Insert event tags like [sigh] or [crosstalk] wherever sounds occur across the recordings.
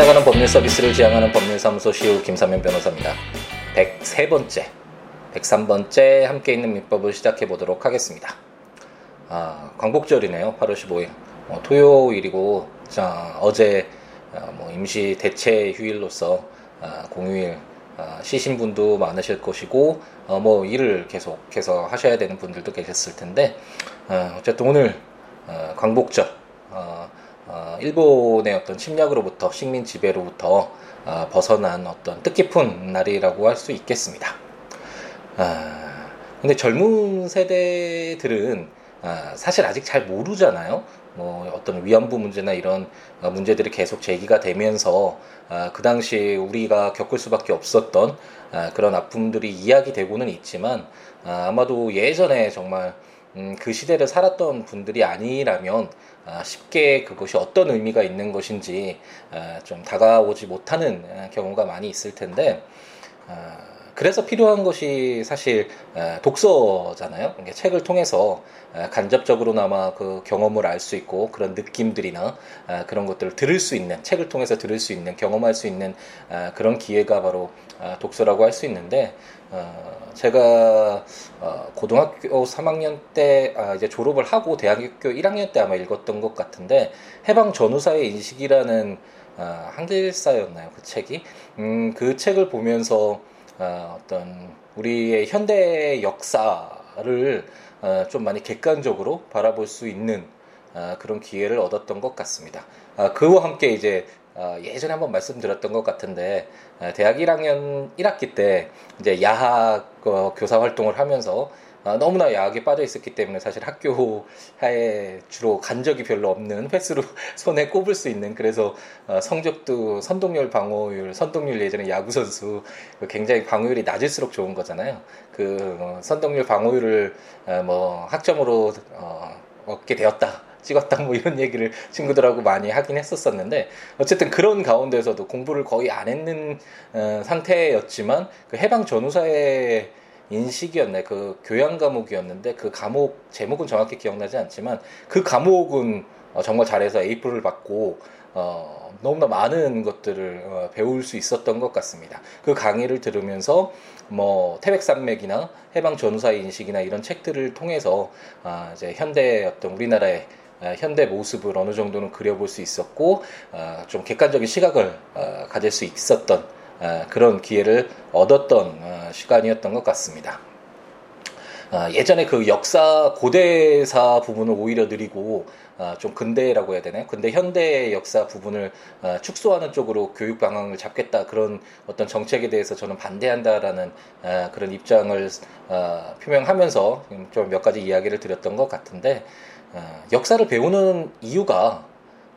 찾아가는 법률 서비스를 지향하는 법률사무소 시우 김사면 변호사입니다. 103번째, 103번째 함께 있는 민법을 시작해 보도록 하겠습니다. 아, 광복절이네요. 8월 15일. 어, 토요일이고, 자, 어제 어, 뭐 임시 대체 휴일로서 아, 공휴일 아, 쉬신 분도 많으실 것이고, 어, 뭐 일을 계속해서 하셔야 되는 분들도 계셨을 텐데, 어, 어쨌든 오늘 어, 광복절, 어, 어, 일본의 어떤 침략으로부터 식민 지배로부터 어, 벗어난 어떤 뜻깊은 날이라고 할 수 있겠습니다. 아, 근데 젊은 세대들은 아, 사실 아직 잘 모르잖아요. 뭐 어떤 위안부 문제나 이런 어, 문제들이 계속 제기가 되면서 아, 그 당시 우리가 겪을 수밖에 없었던 아, 그런 아픔들이 이야기되고는 있지만 아, 아마도 예전에 정말 음, 그 시대를 살았던 분들이 아니라면 아, 쉽게 그것이 어떤 의미가 있는 것인지 아, 좀 다가오지 못하는 아, 경우가 많이 있을 텐데 그래서 필요한 것이 사실 독서잖아요. 책을 통해서 간접적으로나마 그 경험을 알 수 있고 그런 느낌들이나 그런 것들을 들을 수 있는 책을 통해서 들을 수 있는 경험할 수 있는 그런 기회가 바로 독서라고 할 수 있는데 어, 제가 어, 고등학교 3학년 때 아, 이제 졸업을 하고 대학교 1학년 때 아마 읽었던 것 같은데 해방 전후사의 인식이라는 아, 한글사였나요 그 책이 음, 그 책을 보면서 아, 어떤 우리의 현대 역사를 아, 좀 많이 객관적으로 바라볼 수 있는 아, 그런 기회를 얻었던 것 같습니다. 아, 그와 함께 이제 어, 예전에 한번 말씀드렸던 것 같은데 어, 대학 1학년 1학기 때 이제 야학 어, 교사 활동을 하면서 어, 너무나 야학에 빠져 있었기 때문에 사실 학교에 주로 간 적이 별로 없는 [laughs] 횟수로 손에 꼽을 수 있는 그래서 어, 성적도 선동률 방어율 선동률 예전에 야구 선수 그 굉장히 방어율이 낮을수록 좋은 거잖아요. 그 어, 선동률 방어율을 어, 뭐 학점으로 어, 얻게 되었다 찍었다 뭐 이런 얘기를 친구들하고 많이 하긴 했었었는데 어쨌든 그런 가운데서도 공부를 거의 안 했는 어, 상태였지만 그 해방 전후사의 인식이었네 그 교양 과목이었는데 그 과목 제목은 정확히 기억나지 않지만 그 과목은 어, 정말 잘해서 A프를 받고 어, 너무나 많은 것들을 어, 배울 수 있었던 것 같습니다. 그 강의를 들으면서 뭐 태백산맥이나 해방 전후사의 인식이나 이런 책들을 통해서 아, 이제 현대 어떤 우리나라의 어, 현대 모습을 어느 정도는 그려볼 수 있었고 어, 좀 객관적인 시각을 어, 가질 수 있었던 그런 기회를 얻었던 시간이었던 것 같습니다. 예전에 그 역사 고대사 부분을 오히려 느리고 좀 근대라고 해야 되나요? 근대 현대 역사 부분을 축소하는 쪽으로 교육 방향을 잡겠다 그런 어떤 정책에 대해서 저는 반대한다라는 그런 입장을 표명하면서 좀 몇 가지 이야기를 드렸던 것 같은데 어, 역사를 배우는 이유가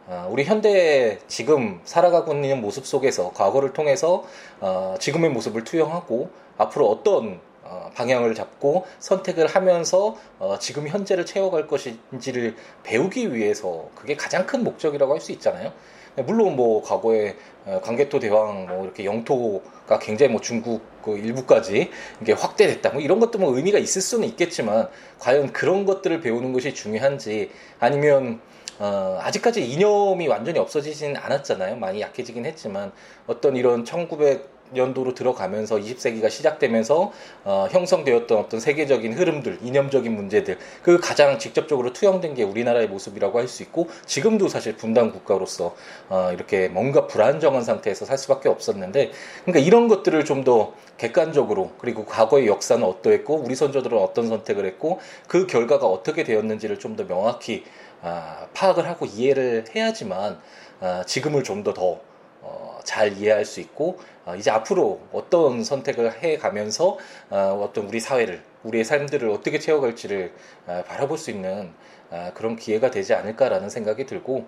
어, 우리 현대 지금 살아가고 있는 모습 속에서 과거를 통해서 어, 지금의 모습을 투영하고 앞으로 어떤 방향을 잡고 선택을 하면서 지금 현재를 채워갈 것인지를 배우기 위해서 그게 가장 큰 목적이라고 할 수 있잖아요. 물론 뭐 과거에 광개토 대왕 뭐 이렇게 영토가 굉장히 뭐 중국 그 일부까지 이게 확대됐다 뭐 이런 것도 뭐 의미가 있을 수는 있겠지만 과연 그런 것들을 배우는 것이 중요한지 아니면 어, 아직까지 이념이 완전히 없어지진 않았잖아요. 많이 약해지긴 했지만 어떤 이런 1900 연도로 들어가면서 20세기가 시작되면서 어, 형성되었던 어떤 세계적인 흐름들, 이념적인 문제들, 그 가장 직접적으로 투영된 게 우리나라의 모습이라고 할 수 있고 지금도 사실 분단 국가로서 어, 이렇게 뭔가 불안정한 상태에서 살 수밖에 없었는데, 그러니까 이런 것들을 좀 더 객관적으로 그리고 과거의 역사는 어떠했고 우리 선조들은 어떤 선택을 했고 그 결과가 어떻게 되었는지를 좀 더 명확히 아, 파악을 하고 이해를 해야지만 아, 지금을 좀 더더 더, 어, 잘 이해할 수 있고 어, 이제 앞으로 어떤 선택을 해 가면서 어, 어떤 우리 사회를 우리의 삶들을 어떻게 채워갈지를 어, 바라볼 수 있는 어, 그런 기회가 되지 않을까라는 생각이 들고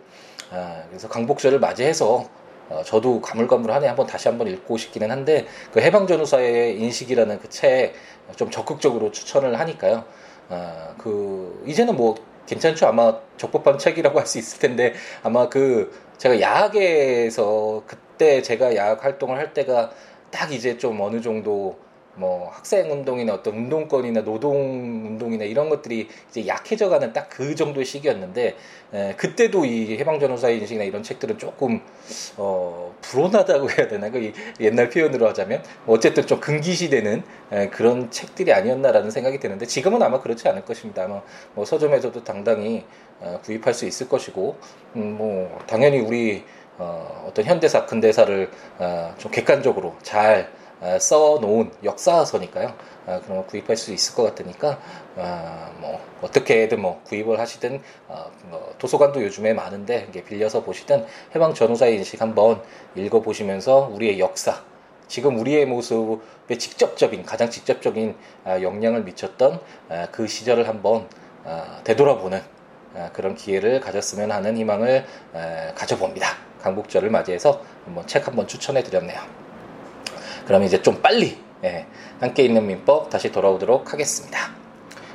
어, 그래서 강복절을 맞이해서 어, 저도 가물가물하네 한번 다시 한번 읽고 싶기는 한데 그 해방전후사의 인식이라는 그 책 좀 적극적으로 추천을 하니까요. 어, 그 이제는 뭐 괜찮죠 아마 적법한 책이라고 [laughs] 할 수 있을 텐데 아마 그 제가 야학에서 그때 제가 야학 활동을 할 때가 딱 이제 좀 어느 정도 뭐 학생 운동이나 어떤 운동권이나 노동 운동이나 이런 것들이 이제 약해져가는 딱 그 정도의 시기였는데 에, 그때도 이 해방전후사 인식이나 이런 책들은 조금 어, 불온하다고 [laughs] 해야 되나 그 옛날 표현으로 하자면 뭐 어쨌든 좀 금기시되는 에, 그런 책들이 아니었나라는 생각이 드는데 지금은 아마 그렇지 않을 것입니다. 아마 뭐 서점에서도 당당히 어, 구입할 수 있을 것이고 음, 뭐 당연히 우리 어, 어떤 현대사 근대사를 어, 좀 객관적으로 잘 어, 써놓은 역사서니까요. 어, 그런 걸 구입할 수 있을 것 같으니까 어, 뭐 어떻게든 뭐 구입을 하시든 뭐 도서관도 요즘에 많은데 빌려서 보시든 해방 전후사의 인식 한번 읽어보시면서 우리의 역사 지금 우리의 모습에 직접적인 가장 직접적인 영향을 미쳤던 그 시절을 한번 되돌아보는 그런 기회를 가졌으면 하는 희망을 가져봅니다. 강북절을 맞이해서 한번 책 한번 추천해 드렸네요. 그럼 이제 좀 빨리 예, 함께 있는 민법 다시 돌아오도록 하겠습니다.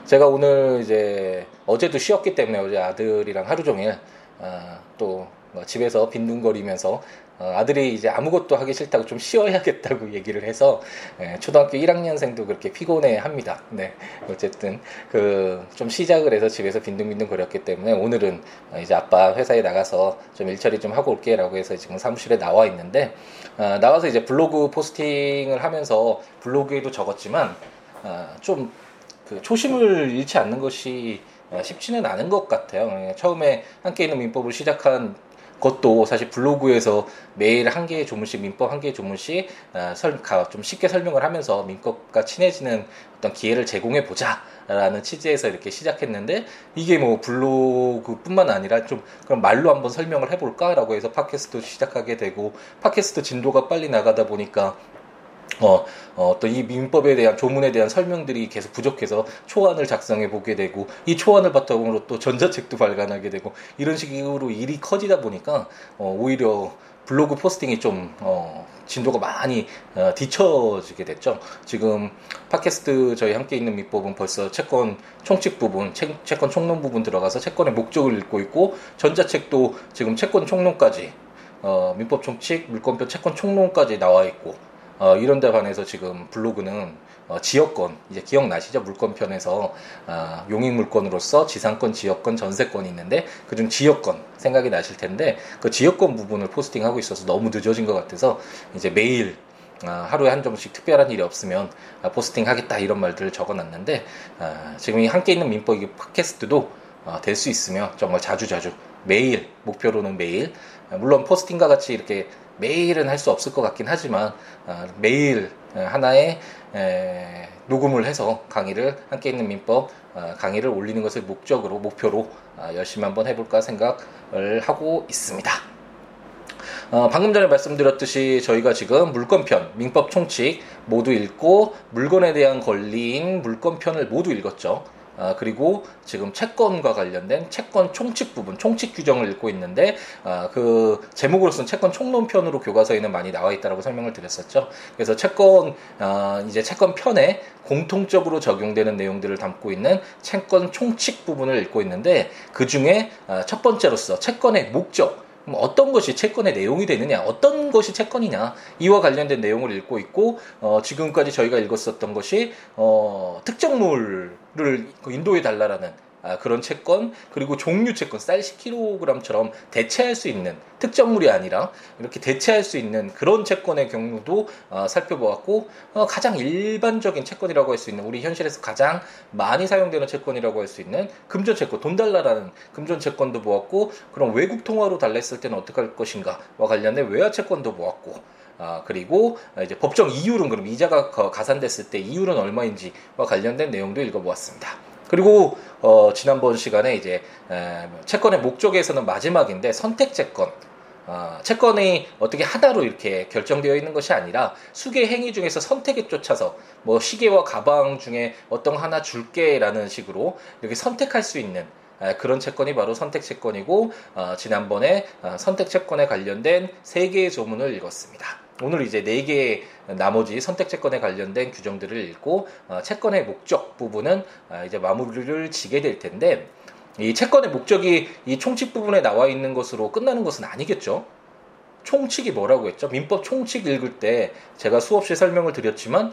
제가 오늘 이제 어제도 쉬었기 때문에 어제 아들이랑 하루 종일 어, 또 집에서 빈둥거리면서 어, 아들이 이제 아무것도 하기 싫다고 좀 쉬어야겠다고 [laughs] 얘기를 해서 예, 초등학교 1학년생도 그렇게 피곤해 합니다. 네. 어쨌든 그 좀 시작을 해서 집에서 빈둥빈둥 거렸기 때문에 오늘은 이제 아빠 회사에 나가서 좀 일처리 좀 하고 올게라고 해서 지금 사무실에 나와 있는데 어, 나와서 이제 블로그 포스팅을 하면서 블로그에도 적었지만 어, 좀그 초심을 잃지 않는 것이 쉽지는 않은 것 같아요. 예, 처음에 함께 있는 민법을 시작한 그것도 사실 블로그에서 매일 한 개의 조문씩 민법 한 개의 조문씩 어, 좀 쉽게 설명을 하면서 민법과 친해지는 어떤 기회를 제공해 보자라는 취지에서 이렇게 시작했는데 이게 뭐 블로그뿐만 아니라 좀 그럼 말로 한번 설명을 해볼까라고 해서 팟캐스트 시작하게 되고 팟캐스트 진도가 빨리 나가다 보니까 어, 어, 또 이 민법에 대한 조문에 대한 설명들이 계속 부족해서 초안을 작성해 보게 되고 이 초안을 바탕으로 또 전자책도 발간하게 되고 이런 식으로 일이 커지다 보니까 어, 오히려 블로그 포스팅이 좀 어, 진도가 많이 어, 뒤처지게 됐죠. 지금 팟캐스트 저희 함께 있는 민법은 벌써 채권 총칙 부분, 채, 채권 총론 부분 들어가서 채권의 목적을 읽고 있고 전자책도 지금 채권 총론까지 어, 민법 총칙, 물권표 채권 총론까지 나와 있고 어, 이런 데 반해서 지금 블로그는 어, 지역권 이제 기억나시죠? 물권편에서 어, 용익 물권으로서 지상권, 지역권, 전세권이 있는데 그중 지역권 생각이 나실 텐데 그 지역권 부분을 포스팅하고 있어서 너무 늦어진 것 같아서 이제 매일 어, 하루에 한 점씩 특별한 일이 없으면 어, 포스팅 하겠다 이런 말들을 적어놨는데 어, 지금 이 함께 있는 민법 이 팟캐스트도 어, 될수 있으면 정말 자주 자주 매일 목표로는 매일 물론 포스팅과 같이 이렇게 매일은 할 수 없을 것 같긴 하지만 어, 매일 하나의 녹음을 해서 강의를 함께 있는 민법 어, 강의를 올리는 것을 목적으로 목표로 어, 열심히 한번 해볼까 생각을 하고 있습니다. 방금 전에 말씀드렸듯이 저희가 지금 물건편, 민법 총칙 모두 읽고 물건에 대한 권리인 물건편을 모두 읽었죠. 아, 그리고 지금 채권과 관련된 채권 총칙 부분, 총칙 규정을 읽고 있는데 아, 그 제목으로서는 채권 총론편으로 교과서에는 많이 나와 있다라고 설명을 드렸었죠. 그래서 채권 아, 이제 채권 편에 공통적으로 적용되는 내용들을 담고 있는 채권 총칙 부분을 읽고 있는데 그 중에 아, 첫 번째로서 채권의 목적 어떤 것이 채권의 내용이 되느냐, 어떤 것이 채권이냐, 이와 관련된 내용을 읽고 있고, 어, 지금까지 저희가 읽었었던 것이, 어, 특정물을 인도해 달라라는 아, 그런 채권 그리고 종류 채권 쌀 10kg처럼 대체할 수 있는 특정물이 아니라 이렇게 대체할 수 있는 그런 채권의 경우도 어, 살펴보았고 어, 가장 일반적인 채권이라고 할 수 있는 우리 현실에서 가장 많이 사용되는 채권이라고 할 수 있는 금전 채권 돈 달라라는 금전 채권도 보았고 그럼 외국 통화로 달랬을 때는 어떻게 할 것인가와 관련된 외화 채권도 보았고 아, 그리고 이제 법정 이율은 그럼 이자가 가산됐을 때 이율은 얼마인지와 관련된 내용도 읽어보았습니다. 그리고 어, 지난번 시간에 이제 에, 채권의 목적에서는 마지막인데 선택 채권 어, 채권이 어떻게 하나로 이렇게 결정되어 있는 것이 아니라 수개 행위 중에서 선택에 쫓아서 뭐 시계와 가방 중에 어떤 하나 줄게라는 식으로 이렇게 선택할 수 있는 그런 채권이 바로 선택 채권이고 어, 지난번에 어, 선택 채권에 관련된 세 개의 조문을 읽었습니다. 오늘 이제 네 개의 나머지 선택 채권에 관련된 규정들을 읽고 어, 채권의 목적 부분은 어, 이제 마무리를 지게 될 텐데 이 채권의 목적이 이 총칙 부분에 나와 있는 것으로 끝나는 것은 아니겠죠. 총칙이 뭐라고 했죠? 민법 총칙 읽을 때 제가 수없이 설명을 드렸지만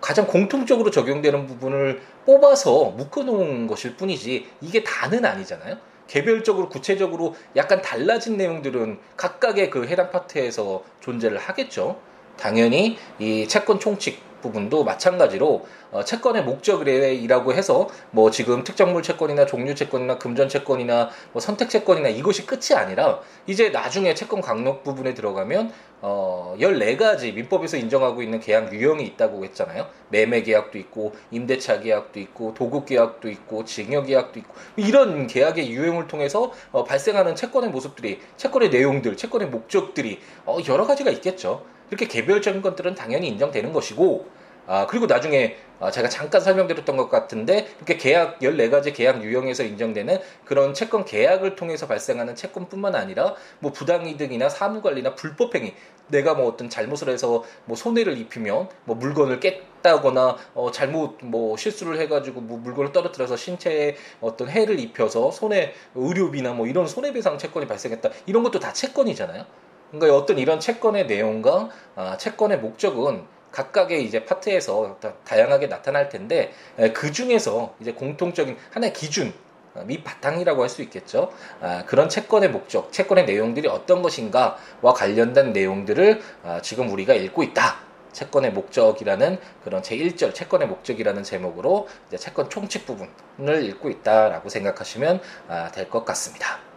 가장 공통적으로 적용되는 부분을 뽑아서 묶어놓은 것일 뿐이지 이게 다는 아니잖아요. 개별적으로 구체적으로 약간 달라진 내용들은 각각의 그 해당 파트에서 존재를 하겠죠. 당연히 이 채권 총칙 부분도 마찬가지로 어, 채권의 목적이라고 해서 뭐 지금 특정물 채권이나 종류 채권이나 금전 채권이나 뭐 선택 채권이나 이것이 끝이 아니라 이제 나중에 채권 강력 부분에 들어가면 어 14가지 민법에서 인정하고 있는 계약 유형이 있다고 했잖아요. 매매 계약도 있고 임대차 계약도 있고 도급 계약도 있고 징역 계약도 있고 이런 계약의 유형을 통해서 어 발생하는 채권의 모습들이 채권의 내용들, 채권의 목적들이 어 여러 가지가 있겠죠. 이렇게 개별적인 것들은 당연히 인정되는 것이고 아, 그리고 나중에 아, 제가 잠깐 설명드렸던 것 같은데 이렇게 계약 14가지 계약 유형에서 인정되는 그런 채권 계약을 통해서 발생하는 채권뿐만 아니라 뭐 부당이득이나 사무관리나 불법행위 내가 뭐 어떤 잘못을 해서 뭐 손해를 입히면 뭐 물건을 깼다거나 어 잘못 뭐 실수를 해가지고 뭐 물건을 떨어뜨려서 신체에 어떤 해를 입혀서 손해 의료비나 뭐 이런 손해배상 채권이 발생했다 이런 것도 다 채권이잖아요. 그러니까 어떤 이런 채권의 내용과 아, 채권의 목적은 각각의 이제 파트에서 다 양하게 나타날 텐데 그 중에서 이제 공통적인 하나의 기준 아, 밑바탕이라고 할 수 있겠죠. 아, 그런 채권의 목적, 채권의 내용들이 어떤 것인가와 관련된 내용들을 아, 지금 우리가 읽고 있다. 채권의 목적이라는 그런 제1절 채권의 목적이라는 제목으로 채권 총칙 부분을 읽고 있다라고 생각하시면 아, 될것 같습니다.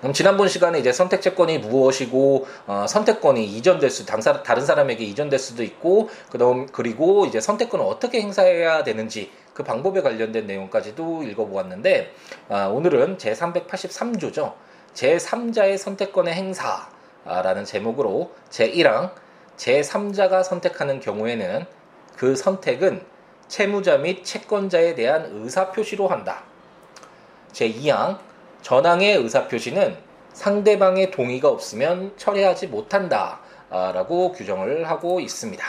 그럼 지난번 시간에 이제 선택 채권이 무엇이고 어, 선택권이 이전될 수 당사, 다른 사람에게 이전될 수도 있고 그다음 그리고 이제 선택권을 어떻게 행사해야 되는지 그 방법에 관련된 내용까지도 읽어보았는데 어, 오늘은 제 383조죠 제 3자의 선택권의 행사라는 제목으로 제 1항 제 3자가 선택하는 경우에는 그 선택은 채무자 및 채권자에 대한 의사 표시로 한다. 제 2항 전항의 의사표시는 상대방의 동의가 없으면 철회하지 못한다. 라고 규정을 하고 있습니다.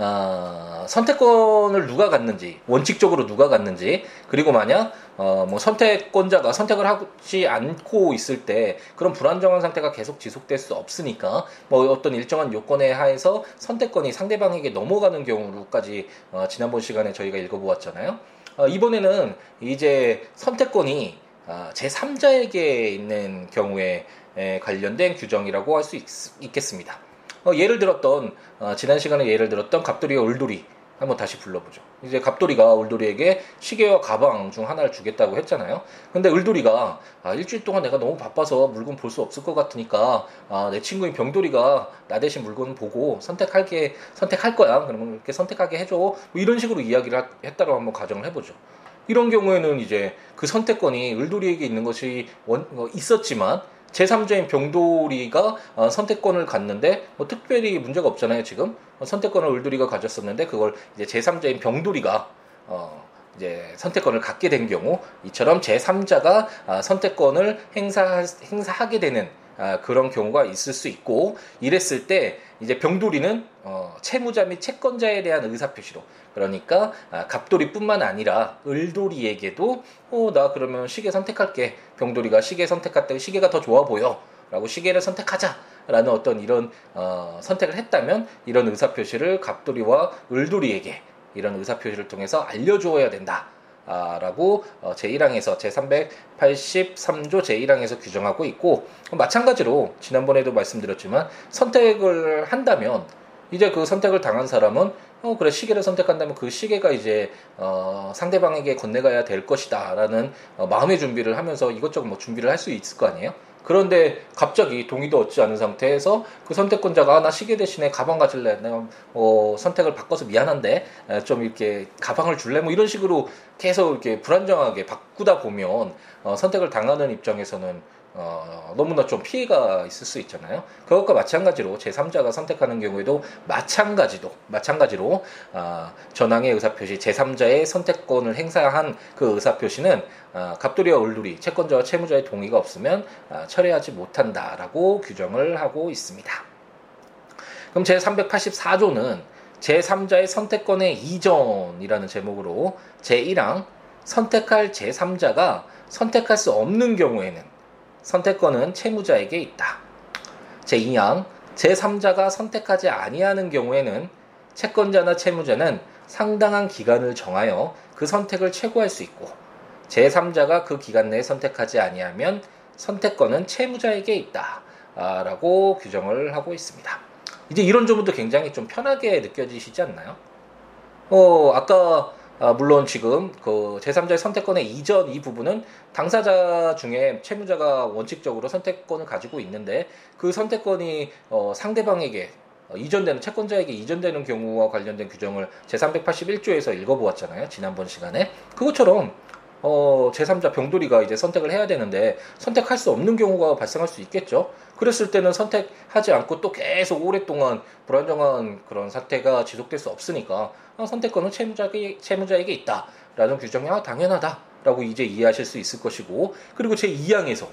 어, 선택권을 누가 갖는지, 원칙적으로 누가 갖는지, 그리고 만약, 어, 뭐 선택권자가 선택을 하지 않고 있을 때 그런 불안정한 상태가 계속 지속될 수 없으니까 뭐 어떤 일정한 요건에 하에서 선택권이 상대방에게 넘어가는 경우로까지 어, 지난번 시간에 저희가 읽어보았잖아요. 어, 이번에는 이제 선택권이 아, 제3자에게 있는 경우에 관련된 규정이라고 할 수 있겠습니다. 어, 예를 들었던 어, 지난 시간에 예를 들었던 갑돌이와 울돌이 한번 다시 불러보죠. 이제 갑돌이가 울돌이에게 시계와 가방 중 하나를 주겠다고 했잖아요. 근데 울돌이가 아, 일주일 동안 내가 너무 바빠서 물건 볼 수 없을 것 같으니까 아, 내 친구인 병돌이가 나 대신 물건 보고 선택할게 선택할 거야. 그러면 이렇게 선택하게 해줘. 뭐 이런 식으로 이야기를 했다고 한번 가정을 해보죠. 이런 경우에는 이제 그 선택권이 을돌이에게 있는 것이 원, 어, 있었지만 제3자인 병돌이가 어, 선택권을 갖는데 뭐 특별히 문제가 없잖아요 지금. 어, 선택권을 을돌이가 가졌었는데 그걸 이제 제3자인 병돌이가 어, 이제 선택권을 갖게 된 경우 이처럼 제3자가 아, 선택권을 행사 행사하게 되는 아, 그런 경우가 있을 수 있고 이랬을 때 이제 병돌이는 어, 채무자 및 채권자에 대한 의사표시로. 그러니까 아, 갑돌이뿐만 아니라 을돌이에게도 어, 나 그러면 시계 선택할게. 병돌이가 시계 선택할 때 시계가 더 좋아 보여. 라고 시계를 선택하자 라는 어떤 이런 어, 선택을 했다면 이런 의사표시를 갑돌이와 을돌이에게 이런 의사표시를 통해서 알려주어야 된다. 라고 어, 제1항에서 제383조 제1항에서 규정하고 있고 마찬가지로 지난번에도 말씀드렸지만 선택을 한다면 이제 그 선택을 당한 사람은 어 그래 시계를 선택한다면 그 시계가 이제 어 상대방에게 건네가야 될 것이다라는 어 마음의 준비를 하면서 이것저것 뭐 준비를 할 수 있을 거 아니에요. 그런데 갑자기 동의도 얻지 않은 상태에서 그 선택권자가 아, 나 시계 대신에 가방 가질래 내가 어, 선택을 바꿔서 미안한데 좀 이렇게 가방을 줄래? 뭐 이런 식으로 계속 이렇게 불안정하게 바꾸다 보면 어, 선택을 당하는 입장에서는 어, 너무나 좀 피해가 있을 수 있잖아요. 그것과 마찬가지로 제3자가 선택하는 경우에도 마찬가지도 마찬가지로 어, 전항의 의사표시 제3자의 선택권을 행사한 그 의사표시는 어, 갑돌이와 을돌이 채권자와 채무자의 동의가 없으면 어, 철회하지 못한다라고 규정을 하고 있습니다. 그럼 제384조는 제3자의 선택권의 이전이라는 제목으로 제1항 선택할 제3자가 선택할 수 없는 경우에는 선택권은 채무자에게 있다. 제2항 제3자가 선택하지 아니하는 경우에는 채권자나 채무자는 상당한 기간을 정하여 그 선택을 최고할 수 있고 제3자가 그 기간 내에 선택하지 아니하면 선택권은 채무자에게 있다 라고 규정을 하고 있습니다. 이제 이런 점도 굉장히 좀 편하게 느껴지시지 않나요? 어, 아까 아, 물론 지금 그 제3자의 선택권의 이전 이 부분은 당사자 중에 채무자가 원칙적으로 선택권을 가지고 있는데 그 선택권이 어, 상대방에게 어, 이전되는 채권자에게 이전되는 경우와 관련된 규정을 제381조에서 읽어보았잖아요. 지난번 시간에. 그것처럼 어, 제3자 병돌이가 이제 선택을 해야 되는데 선택할 수 없는 경우가 발생할 수 있겠죠. 그랬을 때는 선택하지 않고 또 계속 오랫동안 불안정한 그런 사태가 지속될 수 없으니까 어, 선택권은 채무자에게, 채무자에게 있다라는 규정이 아, 당연하다라고 이제 이해하실 수 있을 것이고 그리고 제2항에서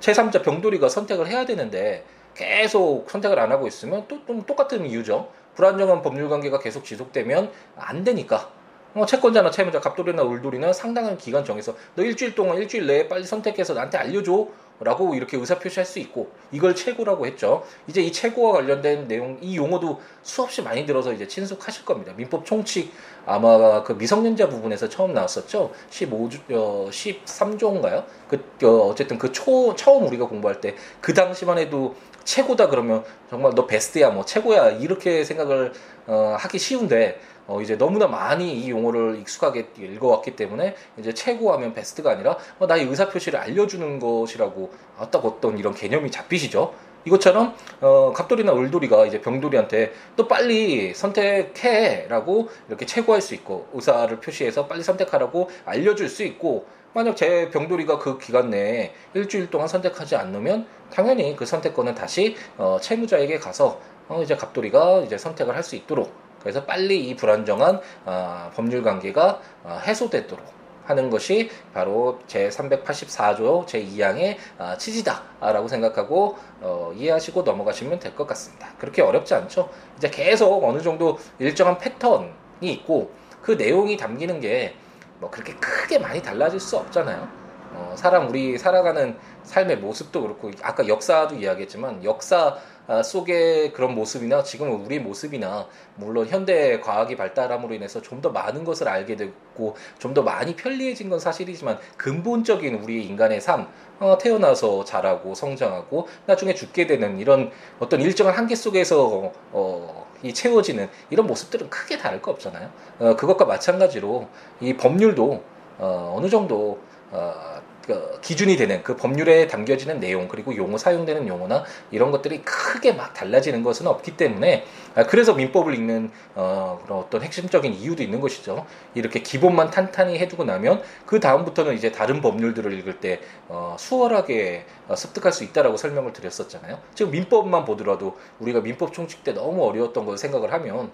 제3자 병돌이가 선택을 해야 되는데 계속 선택을 안 하고 있으면 또, 또 똑같은 이유죠. 불안정한 법률 관계가 계속 지속되면 안 되니까 어, 채권자나 채무자, 갑돌이나 울돌이는 상당한 기간 정해서 너 일주일 동안 일주일 내에 빨리 선택해서 나한테 알려줘. 라고 이렇게 의사표시할 수 있고 이걸 최고라고 했죠. 이제 이 최고와 관련된 내용 이 용어도 수없이 많이 들어서 이제 친숙하실 겁니다. 민법 총칙 아마 그 미성년자 부분에서 처음 나왔었죠. 15조 어, 13조인가요? 그 어, 어쨌든 그 초 처음 우리가 공부할 때 그 당시만 해도 최고다 그러면 정말 너 베스트야 뭐 최고야 이렇게 생각을 어, 하기 쉬운데 어, 이제 너무나 많이 이 용어를 익숙하게 읽어왔기 때문에 이제 최고하면 베스트가 아니라 어, 나의 의사 표시를 알려주는 것이라고 어떤 어떤 이런 개념이 잡히시죠. 이것처럼 어, 갑돌이나 울돌이가 이제 병돌이한테 또 빨리 선택해라고 이렇게 최고할 수 있고 의사를 표시해서 빨리 선택하라고 알려줄 수 있고 만약 제 병돌이가 그 기간 내에 일주일 동안 선택하지 않으면 당연히 그 선택권은 다시 어, 채무자에게 가서 어, 이제 갑돌이가 이제 선택을 할 수 있도록 그래서 빨리 이 불안정한 어, 법률 관계가 어, 해소되도록 하는 것이 바로 제 384조 제 2항의 어, 취지다라고 생각하고 어, 이해하시고 넘어가시면 될 것 같습니다. 그렇게 어렵지 않죠. 이제 계속 어느 정도 일정한 패턴이 있고 그 내용이 담기는 게 뭐 그렇게 크게 많이 달라질 수 없잖아요. 어, 사람 우리 살아가는 삶의 모습도 그렇고 아까 역사도 이야기했지만 역사 아, 속의 그런 모습이나 지금 우리 모습이나 물론 현대 과학이 발달함으로 인해서 좀 더 많은 것을 알게 됐고 좀 더 많이 편리해진 건 사실이지만 근본적인 우리 인간의 삶 어, 태어나서 자라고 성장하고 나중에 죽게 되는 이런 어떤 일정한 한계 속에서 어, 이 채워지는 이런 모습들은 크게 다를 거 없잖아요. 어, 그것과 마찬가지로 이 법률도 어, 어느 정도 어, 그 기준이 되는 그 법률에 담겨지는 내용 그리고 용어 사용되는 용어나 이런 것들이 크게 막 달라지는 것은 없기 때문에 아, 그래서 민법을 읽는 어, 어떤 핵심적인 이유도 있는 것이죠. 이렇게 기본만 탄탄히 해두고 나면 그 다음부터는 이제 다른 법률들을 읽을 때 어, 수월하게 어, 습득할 수 있다라고 설명을 드렸었잖아요. 지금 민법만 보더라도 우리가 민법 총칙 때 너무 어려웠던 걸 생각을 하면 어,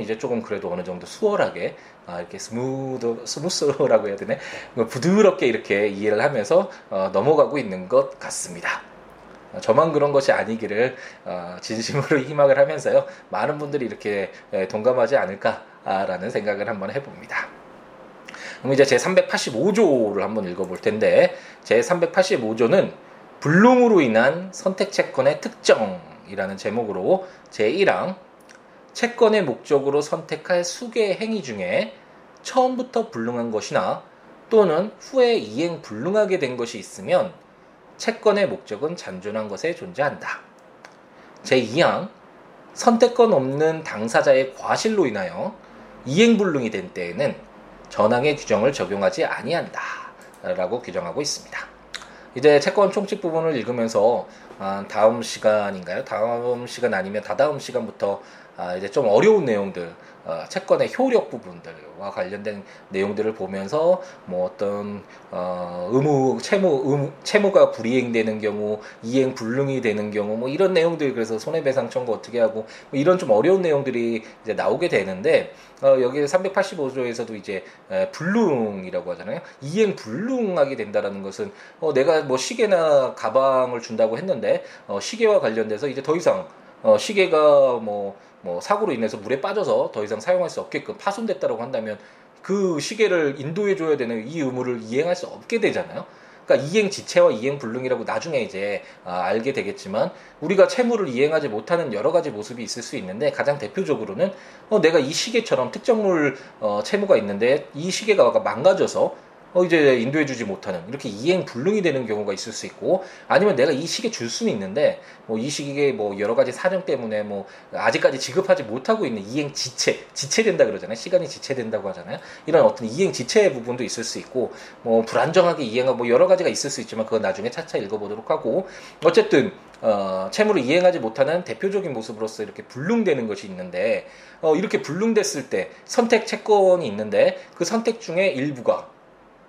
이제 조금 그래도 어느 정도 수월하게 아, 이렇게 smooth smooth라고 해야 되네 뭐 부드럽게 이렇게 이해를 하면서 어, 넘어가고 있는 것 같습니다. 어, 저만 그런 것이 아니기를 어, 진심으로 [laughs] 희망을 하면서요 많은 분들이 이렇게 동감하지 않을까라는 생각을 한번 해봅니다. 그럼 이제 제 385조를 한번 읽어볼 텐데 제 385조는 불능으로 인한 선택 채권의 특정이라는 제목으로 제 1항 채권의 목적으로 선택할 수개의 행위 중에 처음부터 불능한 것이나 또는 후에 이행 불능하게 된 것이 있으면 채권의 목적은 잔존한 것에 존재한다. 제2항 선택권 없는 당사자의 과실로 인하여 이행불능이 된 때에는 전항의 규정을 적용하지 아니한다. 라고 규정하고 있습니다. 이제 채권 총칙 부분을 읽으면서 아, 다음 시간인가요? 다음 시간 아니면 다다음 시간부터 아, 이제 좀 어려운 내용들, 어, 채권의 효력 부분들과 관련된 내용들을 보면서 뭐 어떤 어, 의무 채무 의무, 채무가 불이행되는 경우 이행 불능이 되는 경우 뭐 이런 내용들 그래서 손해배상 청구 어떻게 하고 뭐 이런 좀 어려운 내용들이 이제 나오게 되는데 어, 여기 385조에서도 이제 에, 불능이라고 하잖아요. 이행 불능하게 된다라는 것은 어, 내가 뭐 시계나 가방을 준다고 했는데 어, 시계와 관련돼서 이제 더 이상 어, 시계가 뭐 뭐 사고로 인해서 물에 빠져서 더 이상 사용할 수 없게끔 파손됐다고 한다면 그 시계를 인도해 줘야 되는 이 의무를 이행할 수 없게 되잖아요. 그러니까 이행 지체와 이행 불능이라고 나중에 이제 아, 알게 되겠지만 우리가 채무를 이행하지 못하는 여러 가지 모습이 있을 수 있는데 가장 대표적으로는 어, 내가 이 시계처럼 특정물 어, 채무가 있는데 이 시계가 망가져서 어 이제 인도해 주지 못하는 이렇게 이행 불능이 되는 경우가 있을 수 있고 아니면 내가 이 시계 줄 수는 있는데 뭐 이 시기에 뭐 여러 가지 사정 때문에 뭐 아직까지 지급하지 못하고 있는 이행 지체 지체된다 그러잖아요. 시간이 지체된다고 하잖아요. 이런 어떤 이행 지체 부분도 있을 수 있고 뭐 불안정하게 이행하고 뭐 여러 가지가 있을 수 있지만 그건 나중에 차차 읽어보도록 하고 어쨌든 어, 채무를 이행하지 못하는 대표적인 모습으로서 이렇게 불능되는 것이 있는데 어, 이렇게 불능됐을 때 선택 채권이 있는데 그 선택 중에 일부가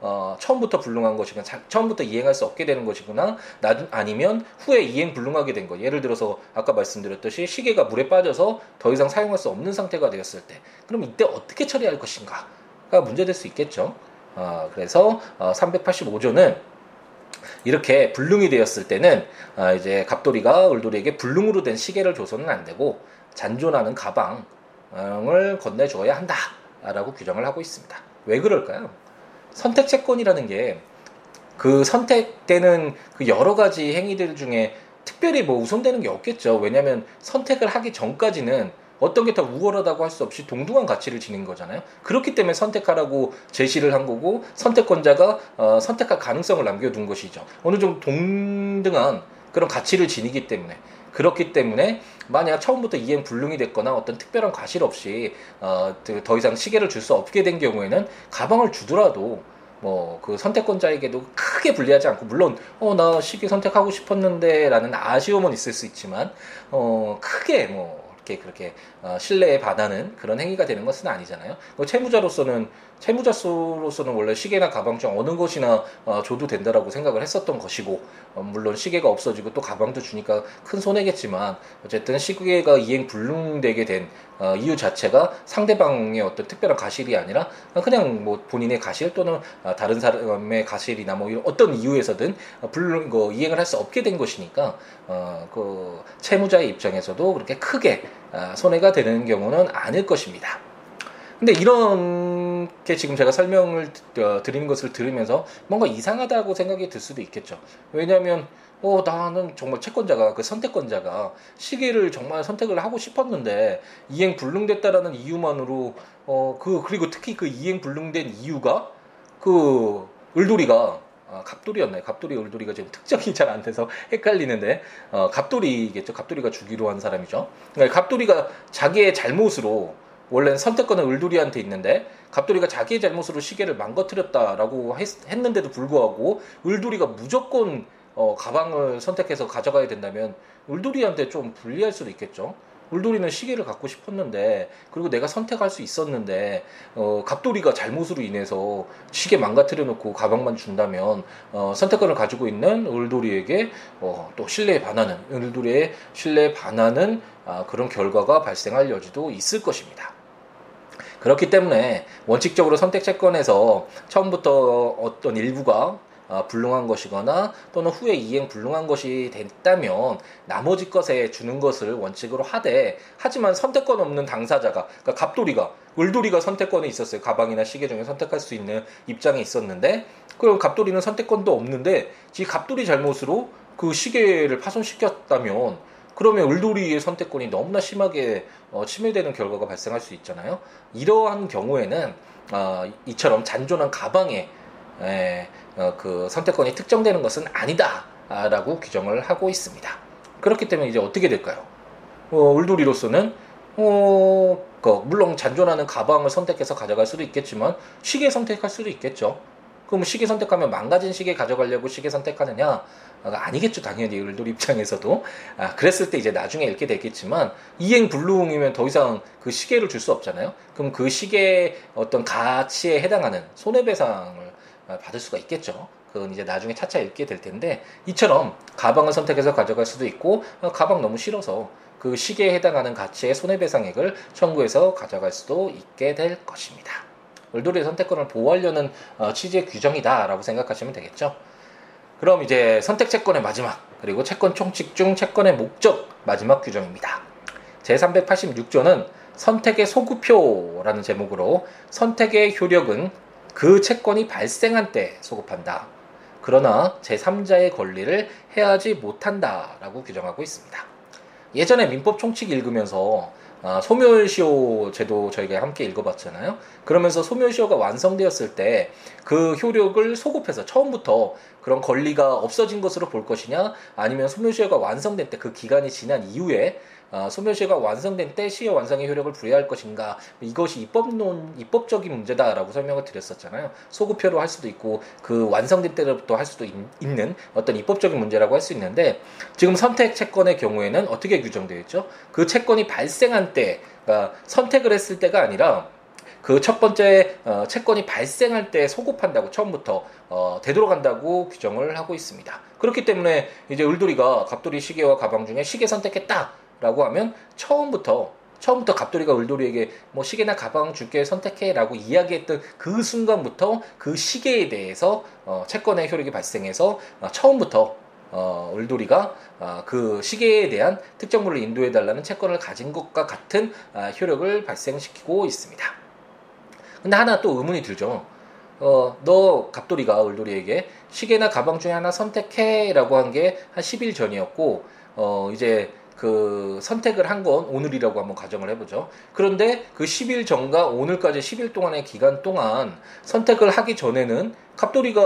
어, 처음부터 불능한 것이거나 처음부터 이행할 수 없게 되는 것이구나 나, 아니면 후에 이행 불능하게 된 것. 예를 들어서 아까 말씀드렸듯이 시계가 물에 빠져서 더 이상 사용할 수 없는 상태가 되었을 때 그럼 이때 어떻게 처리할 것인가가 문제될 수 있겠죠. 어, 그래서 어, 385조는 이렇게 불능이 되었을 때는 어, 이제 갑돌이가 을돌이에게 불능으로 된 시계를 줘서는 안 되고 잔존하는 가방을 건네줘야 한다라고 규정을 하고 있습니다. 왜 그럴까요? 선택 채권이라는 게 그 선택되는 그 여러 가지 행위들 중에 특별히 뭐 우선되는 게 없겠죠. 왜냐하면 선택을 하기 전까지는 어떤 게 더 우월하다고 할 수 없이 동등한 가치를 지닌 거잖아요. 그렇기 때문에 선택하라고 제시를 한 거고 선택권자가 어, 선택할 가능성을 남겨둔 것이죠. 어느 정도 동등한 그런 가치를 지니기 때문에 그렇기 때문에 만약 처음부터 이행 불능이 됐거나 어떤 특별한 과실 없이 어, 더 이상 시계를 줄 수 없게 된 경우에는 가방을 주더라도 뭐 그 선택권자에게도 크게 불리하지 않고 물론 어 나 시계 선택하고 싶었는데라는 아쉬움은 있을 수 있지만 어 크게 뭐 이렇게 그렇게 어, 신뢰에 반하는 그런 행위가 되는 것은 아니잖아요. 뭐 채무자로서는 채무자로서는 원래 시계나 가방 중 어느 것이나 어, 줘도 된다라고 생각을 했었던 것이고 어, 물론 시계가 없어지고 또 가방도 주니까 큰 손해겠지만 어쨌든 시계가 이행 불능되게 된 어, 이유 자체가 상대방의 어떤 특별한 가실이 아니라 그냥 뭐 본인의 가실 또는 어, 다른 사람의 가실이나 뭐 이런 어떤 이유에서든 불능 그 이행을 할 수 없게 된 것이니까 어, 그 채무자의 입장에서도 그렇게 크게 어, 손해가 되는 경우는 아닐 것입니다. 근데 이렇게 지금 제가 설명을 어, 드리는 것을 들으면서 뭔가 이상하다고 생각이 들 수도 있겠죠. 왜냐하면 어 나는 정말 채권자가 그 선택권자가 시계를 정말 선택을 하고 싶었는데 이행 불능됐다라는 이유만으로 어 그 그리고 특히 그 이행 불능된 이유가 그 을돌이가 아, 갑돌이였나요? 갑돌이 을돌이가 지금 특정이 잘 안 돼서 [laughs] 헷갈리는데 어, 갑돌이겠죠. 갑돌이가 주기로 한 사람이죠. 그러니까 갑돌이가 자기의 잘못으로 원래는 선택권은 을돌이한테 있는데 갑돌이가 자기의 잘못으로 시계를 망가뜨렸다라고 했, 는데도 불구하고 을돌이가 무조건 어, 가방을 선택해서 가져가야 된다면 을돌이한테 좀 불리할 수도 있겠죠. 울돌이는 시계를 갖고 싶었는데 그리고 내가 선택할 수 있었는데 어, 갑돌이가 잘못으로 인해서 시계 망가뜨려 놓고 가방만 준다면 어, 선택권을 가지고 있는 울돌이에게 어, 또 신뢰에 반하는 울돌이의 신뢰에 반하는 아, 그런 결과가 발생할 여지도 있을 것입니다. 그렇기 때문에 원칙적으로 선택 채권에서 처음부터 어떤 일부가 어, 불능한 것이거나 또는 후에 이행 불능한 것이 됐다면 나머지 것에 주는 것을 원칙으로 하되 하지만 선택권 없는 당사자가 그러니까 갑돌이가 을돌이가 선택권에 있었어요 가방이나 시계 중에 선택할 수 있는 입장에 있었는데 그럼 갑돌이는 선택권도 없는데 지 갑돌이 잘못으로 그 시계를 파손시켰다면 그러면 을돌이의 선택권이 너무나 심하게 어, 침해되는 결과가 발생할 수 있잖아요. 이러한 경우에는 어, 이처럼 잔존한 가방에 에, 어, 그 선택권이 특정되는 것은 아니다라고 규정을 하고 있습니다. 그렇기 때문에 이제 어떻게 될까요? 어, 울돌이로서는 어, 그 물론 잔존하는 가방을 선택해서 가져갈 수도 있겠지만 시계 선택할 수도 있겠죠. 그럼 시계 선택하면 망가진 시계 가져가려고 시계 선택하느냐? 아니겠죠, 당연히 을돌 입장에서도. 아, 그랬을 때 이제 나중에 읽게 되겠지만 이행 불능이면 더 이상 그 시계를 줄 수 없잖아요. 그럼 그 시계 어떤 가치에 해당하는 손해배상을 어, 받을 수가 있겠죠. 그건 이제 나중에 차차 읽게 될 텐데 이처럼 가방을 선택해서 가져갈 수도 있고 어, 가방 너무 싫어서 그 시계에 해당하는 가치의 손해배상액을 청구해서 가져갈 수도 있게 될 것입니다. 을돌이의 선택권을 보호하려는 어, 취지의 규정이다라고 생각하시면 되겠죠. 그럼 이제 선택 채권의 마지막 그리고 채권 총칙 중 채권의 목적 마지막 규정입니다. 제386조는 선택의 소구표라는 제목으로 선택의 효력은 그 채권이 발생한 때 소급한다. 그러나 제3자의 권리를 해하지 못한다라고 규정하고 있습니다. 예전에 민법 총칙 읽으면서 아, 소멸시효 제도 저희가 함께 읽어봤잖아요. 그러면서 소멸시효가 완성되었을 때 그 효력을 소급해서 처음부터 그런 권리가 없어진 것으로 볼 것이냐 아니면 소멸시효가 완성된 때 그 기간이 지난 이후에 어, 소멸시효가 완성된 때 시효 완성의 효력을 부여할 것인가 이것이 입법론 입법적인 문제다라고 설명을 드렸었잖아요. 소급표로 할 수도 있고 그 완성된 때부터 할 수도 있, 는 어떤 입법적인 문제라고 할 수 있는데 지금 선택 채권의 경우에는 어떻게 규정되어 있죠? 그 채권이 발생한 때 그러니까 선택을 했을 때가 아니라 그첫 번째 어, 채권이 발생할 때 소급한다고 처음부터 어, 되돌아간다고 규정을 하고 있습니다. 그렇기 때문에 이제 을돌이가 갑돌이 시계와 가방 중에 시계 선택했다. 라고 하면 처음부터 처음부터 갑돌이가 을돌이에게 뭐 시계나 가방 줄게 선택해라고 이야기했던 그 순간부터 그 시계에 대해서 어, 채권의 효력이 발생해서 어, 처음부터 어, 을돌이가 어, 그 시계에 대한 특정물을 인도해달라는 채권을 가진 것과 같은 어, 효력을 발생시키고 있습니다. 근데 하나 또 의문이 들죠. 어, 너 갑돌이가 을돌이에게 시계나 가방 중에 하나 선택해라고 한 게 한 10일 전이었고 어, 이제 그 선택을 한 건 오늘이라고 한번 가정을 해보죠. 그런데 그 10일 전과 오늘까지 10일 동안의 기간 동안 선택을 하기 전에는 갑돌이가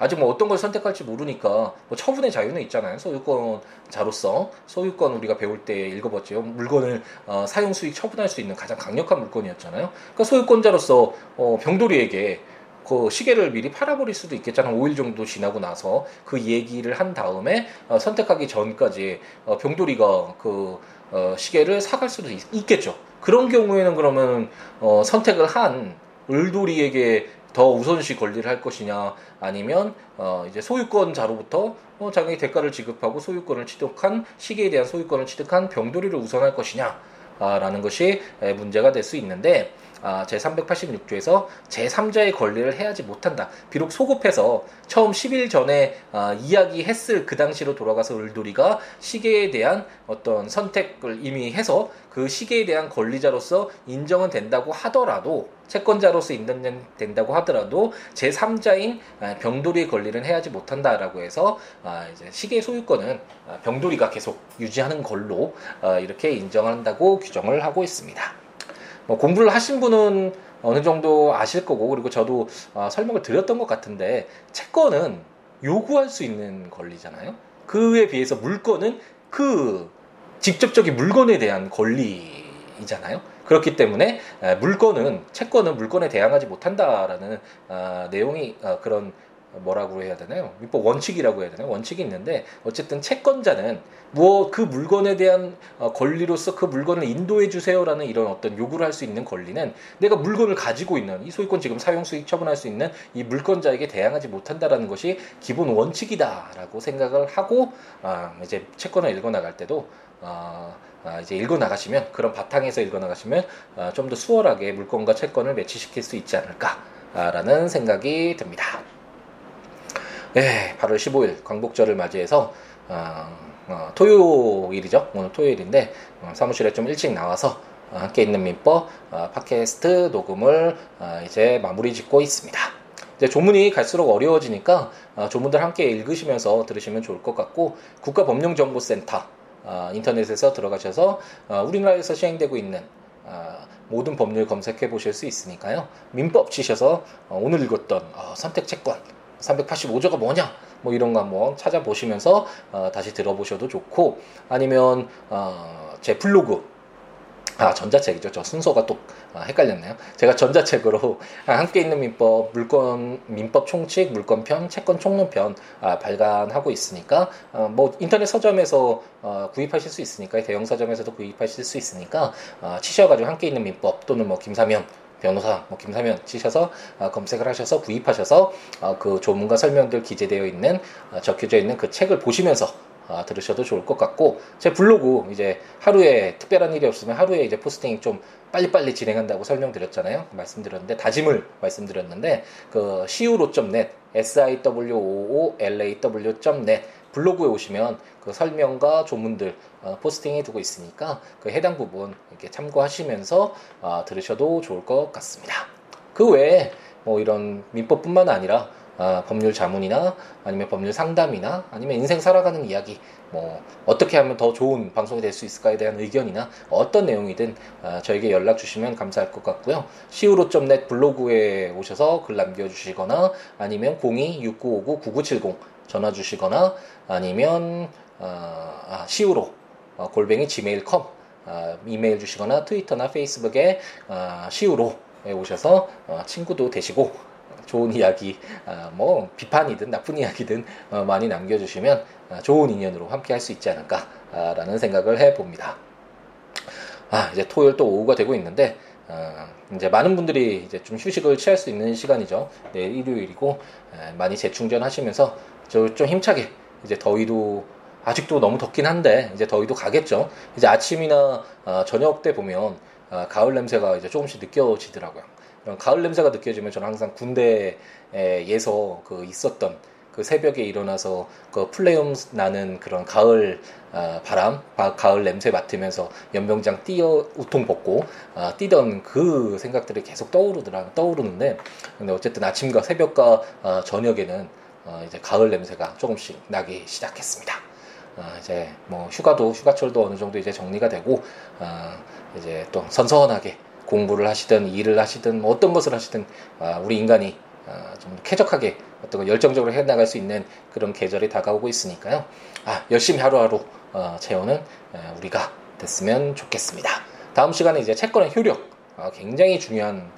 아직 뭐 어떤 걸 선택할지 모르니까 뭐 처분의 자유는 있잖아요. 소유권자로서 소유권 우리가 배울 때 읽어봤죠. 물건을 어, 사용 수익 처분할 수 있는 가장 강력한 물건이었잖아요. 그러니까 소유권자로서 어, 병돌이에게 그 시계를 미리 팔아버릴 수도 있겠잖아. 5일 정도 지나고 나서 그 얘기를 한 다음에 어, 선택하기 전까지 어, 병돌이가 그 어, 시계를 사갈 수도 있, 겠죠 그런 경우에는 그러면 어, 선택을 한 을돌이에게 더 우선시 권리를 할 것이냐 아니면 어, 이제 소유권자로부터 어, 자기 대가를 지급하고 소유권을 취득한 시계에 대한 소유권을 취득한 병돌이를 우선할 것이냐 아, 라는 것이 문제가 될 수 있는데 아, 제386조에서 제3자의 권리를 해야지 못한다. 비록 소급해서 처음 10일 전에 아, 이야기했을 그 당시로 돌아가서 을돌이가 시계에 대한 어떤 선택을 이미 해서 그 시계에 대한 권리자로서 인정은 된다고 하더라도 채권자로서 인정된다고 하더라도 제3자인 아, 병돌이의 권리는 해야지 못한다라고 해서 아, 이제 시계 소유권은 아, 병돌이가 계속 유지하는 걸로 이렇게 인정한다고 규정을 하고 있습니다. 뭐 공부를 하신 분은 어느 정도 아실 거고 그리고 저도 어, 설명을 드렸던 것 같은데 채권은 요구할 수 있는 권리잖아요. 그에 비해서 물건은 그 직접적인 물건에 대한 권리이잖아요. 그렇기 때문에 물건은 채권은 물건에 대항하지 못한다라는 어, 내용이 어, 그런 뭐라고 해야 되나요? 민법 원칙이라고 해야 되나요? 원칙이 있는데 어쨌든 채권자는 무엇 그 물건에 대한 어, 권리로서 그 물건을 인도해 주세요라는 이런 어떤 요구를 할 수 있는 권리는 내가 물건을 가지고 있는 이 소유권 지금 사용 수익 처분할 수 있는 이 물건자에게 대항하지 못한다라는 것이 기본 원칙이다라고 생각을 하고 아, 이제 채권을 읽어 나갈 때도 아, 아, 이제 읽어 나가시면 그런 바탕에서 읽어 나가시면 아, 좀더 수월하게 물건과 채권을 매치시킬 수 있지 않을까라는 생각이 듭니다. 네, 8월 15일 광복절을 맞이해서 어, 어, 토요일이죠. 오늘 토요일인데 어, 사무실에 좀 일찍 나와서 어, 함께 있는 민법 어, 팟캐스트 녹음을 어, 이제 마무리 짓고 있습니다. 이제 조문이 갈수록 어려워지니까 조문들 함께 읽으시면서 들으시면 좋을 것 같고 국가법령정보센터 인터넷에서 들어가셔서 우리나라에서 시행되고 있는 모든 법률 검색해 보실 수 있으니까요. 민법 치셔서 오늘 읽었던 선택채권 385조가 뭐냐? 뭐 이런 거 한번 찾아보시면서 어, 다시 들어보셔도 좋고 아니면 어, 제 블로그 아 전자책이죠. 저 순서가 또 아, 헷갈렸네요. 제가 전자책으로 함께 있는 민법 물건 민법 총칙 물건편 채권 총론편 아, 발간하고 있으니까 어, 뭐 인터넷 서점에서 어, 구입하실 수 있으니까 대형 서점에서도 구입하실 수 있으니까 어, 치셔가지고 함께 있는 민법 또는 뭐 김사면 변호사 뭐 김사면 치셔서 어, 검색을 하셔서 구입하셔서 어, 그 조문과 설명들 기재되어 있는 어, 적혀져 있는 그 책을 보시면서 어, 들으셔도 좋을 것 같고 제 블로그 이제 하루에 특별한 일이 없으면 하루에 이제 포스팅 좀 빨리빨리 진행한다고 설명드렸잖아요. 말씀드렸는데 다짐을 말씀드렸는데 그 siwo.net s i w o o l a w.net 블로그에 오시면 그 설명과 조문들 어, 포스팅해 두고 있으니까 그 해당 부분 이렇게 참고하시면서 어, 들으셔도 좋을 것 같습니다. 그 외에 뭐 이런 민법뿐만 아니라 아, 법률 자문이나 아니면 법률 상담이나 아니면 인생 살아가는 이야기 뭐 어떻게 하면 더 좋은 방송이 될 수 있을까에 대한 의견이나 어떤 내용이든 아, 저에게 연락 주시면 감사할 것 같고요. siwo.net 블로그에 오셔서 글 남겨주시거나 아니면 026959-9970 전화 주시거나 아니면 아, 아, siwo 어, 골뱅이 gmail.com 아, 이메일 주시거나 트위터나 페이스북에 아, siwo에 오셔서 어, 친구도 되시고 좋은 이야기, 아, 뭐 비판이든 나쁜 이야기든 어, 많이 남겨주시면 아, 좋은 인연으로 함께 할 수 있지 않을까라는 생각을 해봅니다. 아, 이제 토요일 또 오후가 되고 있는데 어, 이제 많은 분들이 이제 좀 휴식을 취할 수 있는 시간이죠. 내일 일요일이고 에, 많이 재충전하시면서 좀 힘차게 이제 더위도 아직도 너무 덥긴 한데 이제 더위도 가겠죠. 이제 아침이나 어, 저녁 때 보면 어, 가을 냄새가 이제 조금씩 느껴지더라고요. 가을 냄새가 느껴지면 저는 항상 군대에서 그 있었던 그 새벽에 일어나서 그 플레이엄 나는 그런 가을 아, 바람, 가을 냄새 맡으면서 연병장 뛰어 우통 벗고 아, 뛰던 그 생각들이 계속 떠오르더라 떠오르는데 근데 어쨌든 아침과 새벽과 아, 저녁에는 어, 이제 가을 냄새가 조금씩 나기 시작했습니다. 아, 이제 뭐 휴가도 휴가철도 어느 정도 이제 정리가 되고 아, 이제 또 선선하게 공부를 하시든 일을 하시든 뭐 어떤 것을 하시든 아, 우리 인간이 아, 좀 쾌적하게 어떤 걸 열정적으로 해나갈 수 있는 그런 계절이 다가오고 있으니까요. 아, 열심히 하루하루 어, 채우는 우리가 됐으면 좋겠습니다. 다음 시간에 이제 채권의 효력 어, 굉장히 중요한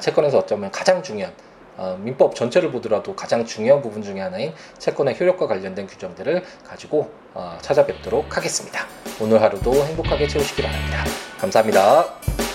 채권에서 어쩌면 가장 중요한 어, 민법 전체를 보더라도 가장 중요한 부분 중의 하나인 채권의 효력과 관련된 규정들을 가지고 찾아뵙도록 하겠습니다. 오늘 하루도 행복하게 채우시기 바랍니다. 감사합니다.